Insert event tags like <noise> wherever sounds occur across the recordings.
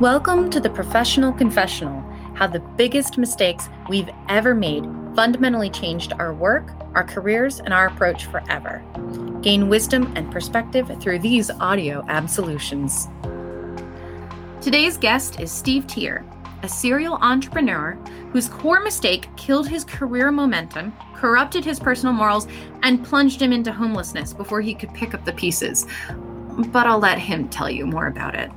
Welcome to the Professional Confessional how the biggest mistakes we've ever made fundamentally changed our work, our careers, and our approach forever. Gain wisdom and perspective through these audio absolutions. Today's guest is Steve Teare, a serial entrepreneur whose core mistake killed his career momentum, corrupted his personal morals, and plunged him into homelessness before he could pick up the pieces. But I'll let him tell you more about it.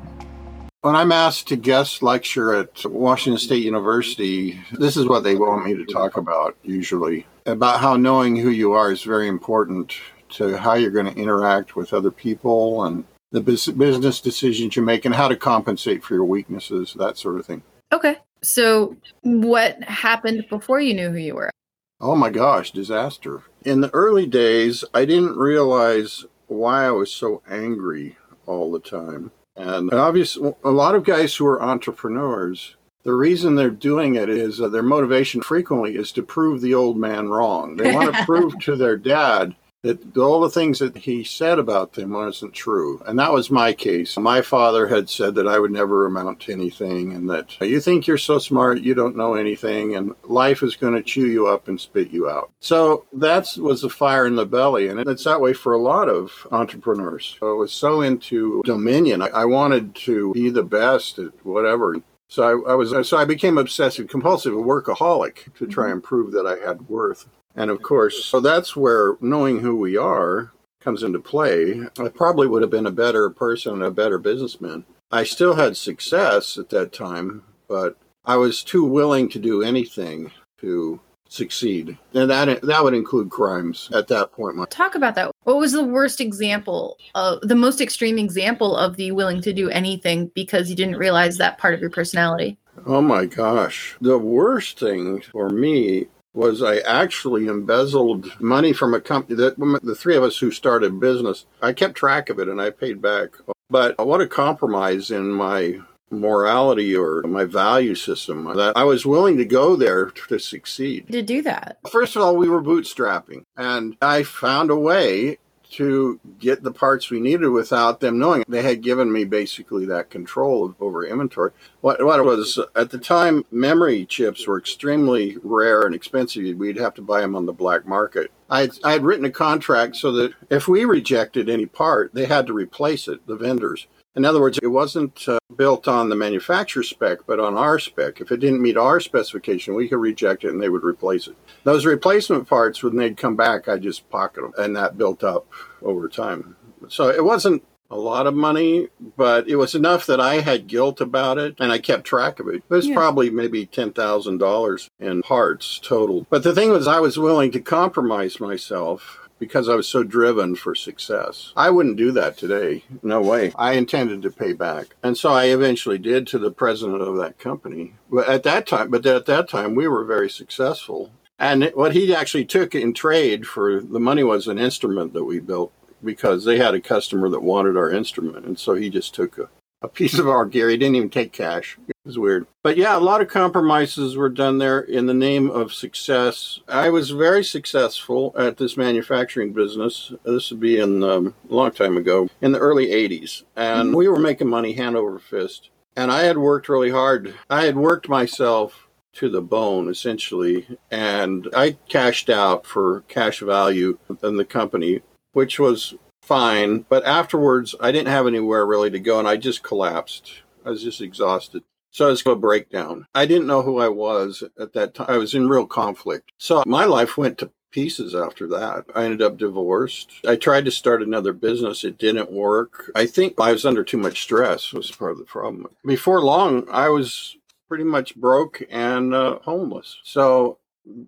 When I'm asked to guest lecture at Washington State University, this is what they want me to talk about usually about how knowing who you are is very important to how you're going to interact with other people and the business decisions you make and how to compensate for your weaknesses, that sort of thing. Okay. So, what happened before you knew who you were? Oh my gosh, disaster. In the early days, I didn't realize why I was so angry all the time. And obviously, a lot of guys who are entrepreneurs, the reason they're doing it is uh, their motivation frequently is to prove the old man wrong. They want to <laughs> prove to their dad that all the things that he said about them wasn't true. And that was my case. My father had said that I would never amount to anything and that you think you're so smart, you don't know anything, and life is going to chew you up and spit you out. So that was the fire in the belly. And it's that way for a lot of entrepreneurs. I was so into dominion. I wanted to be the best at whatever. So I, I, was so I became obsessive compulsive, a workaholic to try mm-hmm. and prove that I had worth. And of course, so that's where knowing who we are comes into play. I probably would have been a better person a better businessman. I still had success at that time, but I was too willing to do anything to succeed. And that that would include crimes at that point. Talk about that. What was the worst example, of, the most extreme example of the willing to do anything because you didn't realize that part of your personality? Oh my gosh. The worst thing for me was I actually embezzled money from a company that the three of us who started business, I kept track of it and I paid back. But what a compromise in my morality or my value system that I was willing to go there to succeed. To do that. First of all, we were bootstrapping and I found a way to get the parts we needed without them knowing. They had given me basically that control over inventory. What, what it was at the time, memory chips were extremely rare and expensive. We'd have to buy them on the black market. I had written a contract so that if we rejected any part, they had to replace it, the vendors. In other words, it wasn't uh, built on the manufacturer spec, but on our spec. If it didn't meet our specification, we could reject it and they would replace it. Those replacement parts, when they'd come back, I just pocket them, and that built up over time. So it wasn't a lot of money, but it was enough that I had guilt about it and I kept track of it. It was yeah. probably maybe $10,000 in parts total. But the thing was, I was willing to compromise myself because I was so driven for success. I wouldn't do that today. No way. I intended to pay back. And so I eventually did to the president of that company. But at that time, but at that time we were very successful. And what he actually took in trade for the money was an instrument that we built because they had a customer that wanted our instrument. And so he just took a a piece of our gear. He didn't even take cash. It was weird. But yeah, a lot of compromises were done there in the name of success. I was very successful at this manufacturing business. This would be in um, a long time ago, in the early 80s. And we were making money hand over fist. And I had worked really hard. I had worked myself to the bone, essentially. And I cashed out for cash value in the company, which was fine. But afterwards, I didn't have anywhere really to go, and I just collapsed. I was just exhausted. So it was a breakdown. I didn't know who I was at that time. I was in real conflict. So my life went to pieces after that. I ended up divorced. I tried to start another business. It didn't work. I think I was under too much stress was part of the problem. Before long, I was pretty much broke and uh, homeless. So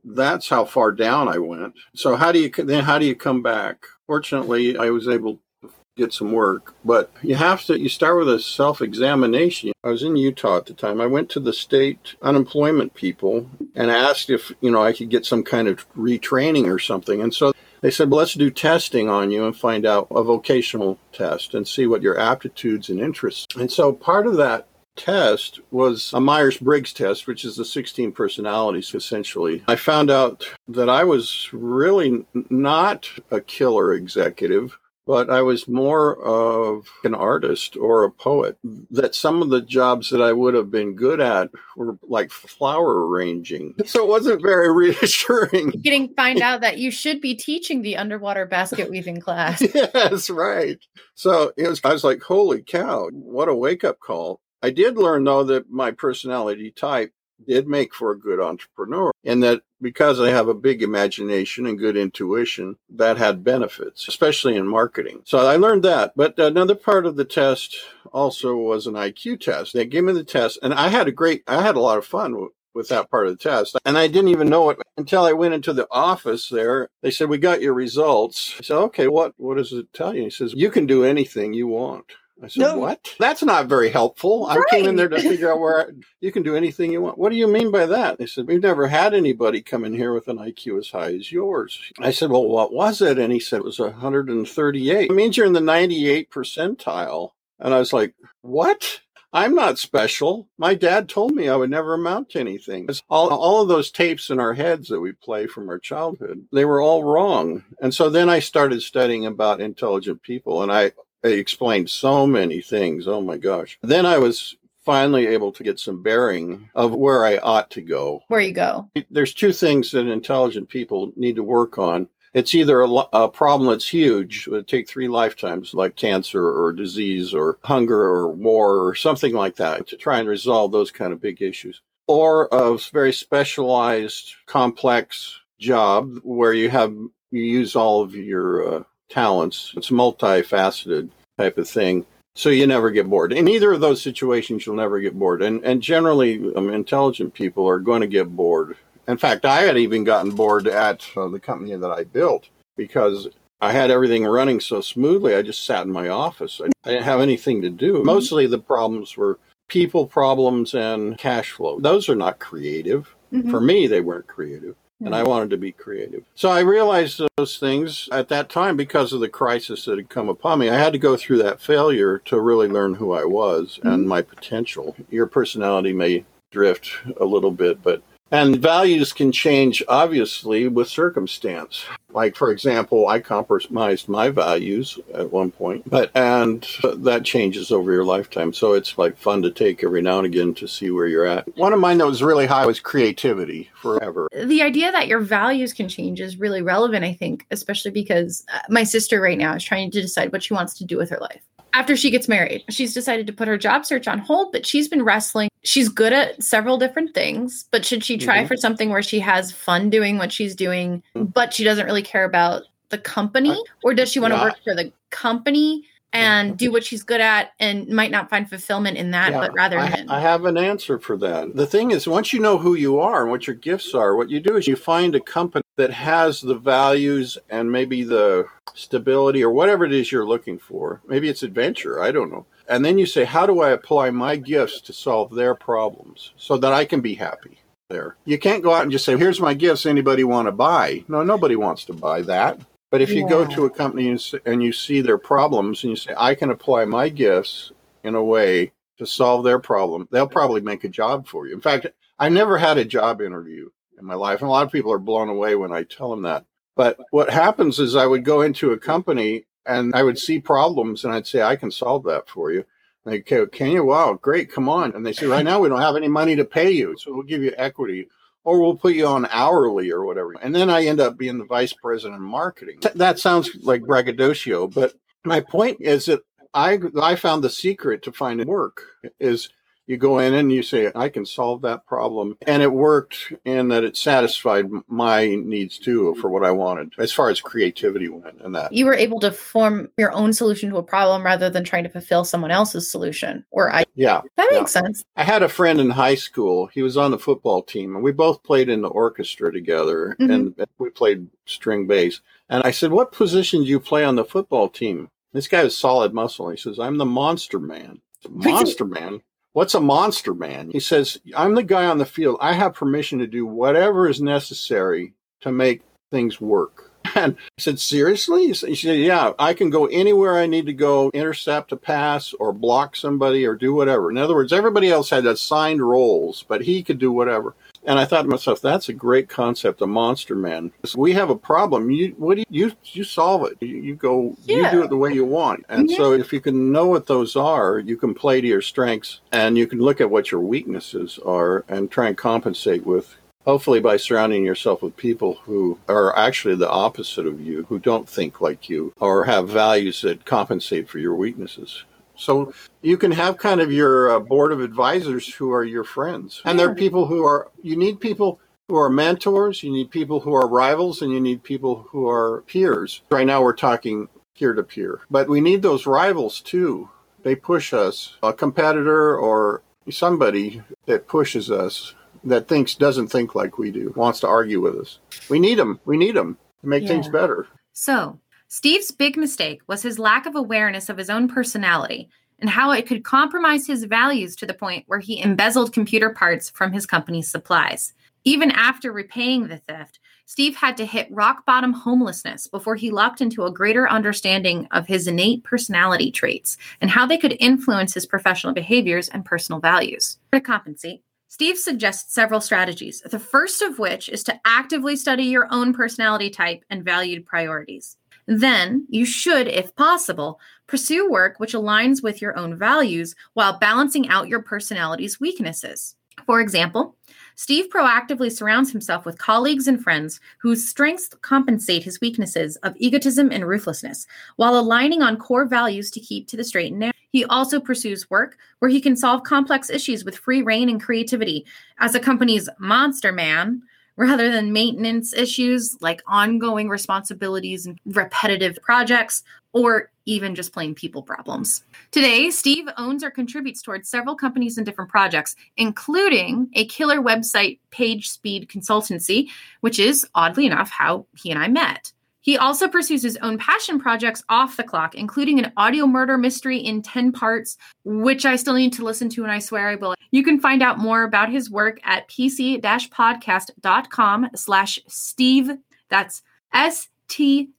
that's how far down I went. So how do you then how do you come back? Fortunately, I was able to get some work, but you have to you start with a self-examination. I was in Utah at the time. I went to the state unemployment people and asked if, you know, I could get some kind of retraining or something. And so they said, well, let's do testing on you and find out a vocational test and see what your aptitudes and interests. And so part of that test was a Myers Briggs test, which is the 16 personalities essentially. I found out that I was really not a killer executive. but I was more of an artist or a poet. That some of the jobs that I would have been good at were like flower arranging. <laughs> So it wasn't very reassuring. Getting find <laughs> out that you should be teaching the underwater basket weaving class. <laughs> yes, right. So it was, I was like, holy cow, what a wake up call. I did learn though that my personality type did make for a good entrepreneur and that because I have a big imagination and good intuition, that had benefits, especially in marketing. So I learned that. But another part of the test also was an IQ test. They gave me the test and I had a great, I had a lot of fun with, that part of the test. And I didn't even know it until I went into the office there. They said, We got your results. I said, Okay, what, what does it tell you? He says, You can do anything you want. I said, no. "What? That's not very helpful." Right. I came in there to figure out where I, you can do anything you want. What do you mean by that? They said, "We've never had anybody come in here with an IQ as high as yours." I said, "Well, what was it?" And he said, "It was 138." It means you're in the 98 percentile. And I was like, "What?" I'm not special. My dad told me I would never amount to anything. All, all of those tapes in our heads that we play from our childhood, they were all wrong. And so then I started studying about intelligent people and I it explained so many things. Oh my gosh. Then I was finally able to get some bearing of where I ought to go. Where you go. There's two things that intelligent people need to work on. It's either a, a problem that's huge, it would take three lifetimes, like cancer or disease or hunger or war or something like that, to try and resolve those kind of big issues, or a very specialized, complex job where you have you use all of your uh, talents. It's a multifaceted type of thing. So you never get bored. In either of those situations, you'll never get bored. And, and generally, um, intelligent people are going to get bored. In fact, I had even gotten bored at uh, the company that I built because I had everything running so smoothly. I just sat in my office. I didn't have anything to do. Mm-hmm. Mostly the problems were people problems and cash flow. Those are not creative. Mm-hmm. For me, they weren't creative and I wanted to be creative. So I realized those things at that time because of the crisis that had come upon me. I had to go through that failure to really learn who I was mm-hmm. and my potential. Your personality may drift a little bit, but and values can change, obviously, with circumstance. Like, for example, I compromised my values at one point, but and that changes over your lifetime. So it's like fun to take every now and again to see where you're at. One of mine that was really high was creativity forever. The idea that your values can change is really relevant, I think, especially because uh, my sister right now is trying to decide what she wants to do with her life after she gets married. She's decided to put her job search on hold, but she's been wrestling. She's good at several different things, but should she try mm-hmm. for something where she has fun doing what she's doing, mm-hmm. but she doesn't really care about the company? Or does she want to yeah. work for the company and do what she's good at and might not find fulfillment in that, yeah, but rather I, I, have an answer for that. The thing is, once you know who you are and what your gifts are, what you do is you find a company that has the values and maybe the stability or whatever it is you're looking for. Maybe it's adventure, I don't know. And then you say, how do I apply my gifts to solve their problems so that I can be happy? There. You can't go out and just say, here's my gifts, anybody want to buy? No, nobody wants to buy that. But if you yeah. go to a company and you see their problems and you say, I can apply my gifts in a way to solve their problem, they'll probably make a job for you. In fact, I never had a job interview in my life. And a lot of people are blown away when I tell them that. But what happens is I would go into a company and I would see problems and I'd say, I can solve that for you. And they go, can you? Wow, great. Come on. And they say, right now we don't have any money to pay you. So we'll give you equity or we'll put you on hourly or whatever. And then I end up being the vice president of marketing. That sounds like braggadocio, but my point is that I I found the secret to finding work is you go in and you say i can solve that problem. And it worked and that it satisfied my needs too for what i wanted as far as creativity went and that. You were able to form your own solution to a problem rather than trying to fulfill someone else's solution or i yeah that makes yeah. sense. I had a friend in high school. He was on the football team and we both played in the orchestra together mm-hmm. and we played string bass. And i said what position do you play on the football team? This guy was solid muscle. He says i'm the monster man. <laughs> Monster man What's a monster man? He says, I'm the guy on the field. I have permission to do whatever is necessary to make things work. <laughs> And I said, Seriously? He said, Yeah, I can go anywhere I need to go, intercept a pass or block somebody or do whatever. In other words, everybody else had assigned roles, but he could do whatever. And I thought to myself, that's a great concept, a monster man. We have a problem. You what do you you, you solve it. You, you go yeah. you do it the way you want. And yeah. so if you can know what those are, you can play to your strengths and you can look at what your weaknesses are and try and compensate with hopefully by surrounding yourself with people who are actually the opposite of you, who don't think like you or have values that compensate for your weaknesses. So you can have kind of your uh, board of advisors who are your friends. And there are people who are, you need people who are mentors, you need people who are rivals, and you need people who are peers. Right now we're talking peer to peer, but we need those rivals too. They push us, a competitor or somebody that pushes us that thinks doesn't think like we do, wants to argue with us. We need them. We need them to make yeah. things better. So, Steve's big mistake was his lack of awareness of his own personality and how it could compromise his values to the point where he embezzled computer parts from his company's supplies. Even after repaying the theft, Steve had to hit rock bottom homelessness before he locked into a greater understanding of his innate personality traits and how they could influence his professional behaviors and personal values. To compensate, Steve suggests several strategies, the first of which is to actively study your own personality type and valued priorities. Then you should, if possible, pursue work which aligns with your own values while balancing out your personality's weaknesses. For example, Steve proactively surrounds himself with colleagues and friends whose strengths compensate his weaknesses of egotism and ruthlessness, while aligning on core values to keep to the straight and narrow. He also pursues work where he can solve complex issues with free reign and creativity. As a company's monster man, rather than maintenance issues like ongoing responsibilities and repetitive projects, or even just plain people problems. Today, Steve owns or contributes towards several companies and different projects, including a killer website page speed consultancy, which is oddly enough how he and I met. He also pursues his own passion projects off the clock, including an audio murder mystery in 10 parts, which I still need to listen to and I swear I will. You can find out more about his work at pc-podcast.com slash Steve. That's S-T-E-V-E-T.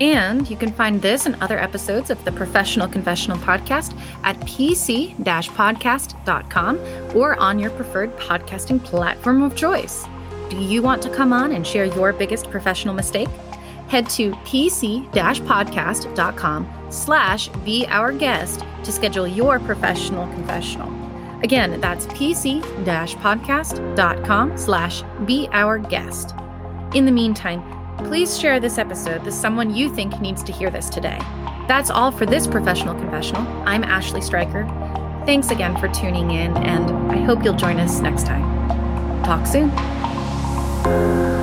And you can find this and other episodes of the Professional Confessional Podcast at pc-podcast.com or on your preferred podcasting platform of choice. Do you want to come on and share your biggest professional mistake? Head to pc-podcast.com slash be our guest to schedule your professional confessional. Again, that's pc-podcast.com slash be our guest. In the meantime, please share this episode with someone you think needs to hear this today. That's all for this professional confessional. I'm Ashley Stryker. Thanks again for tuning in, and I hope you'll join us next time. Talk soon. Música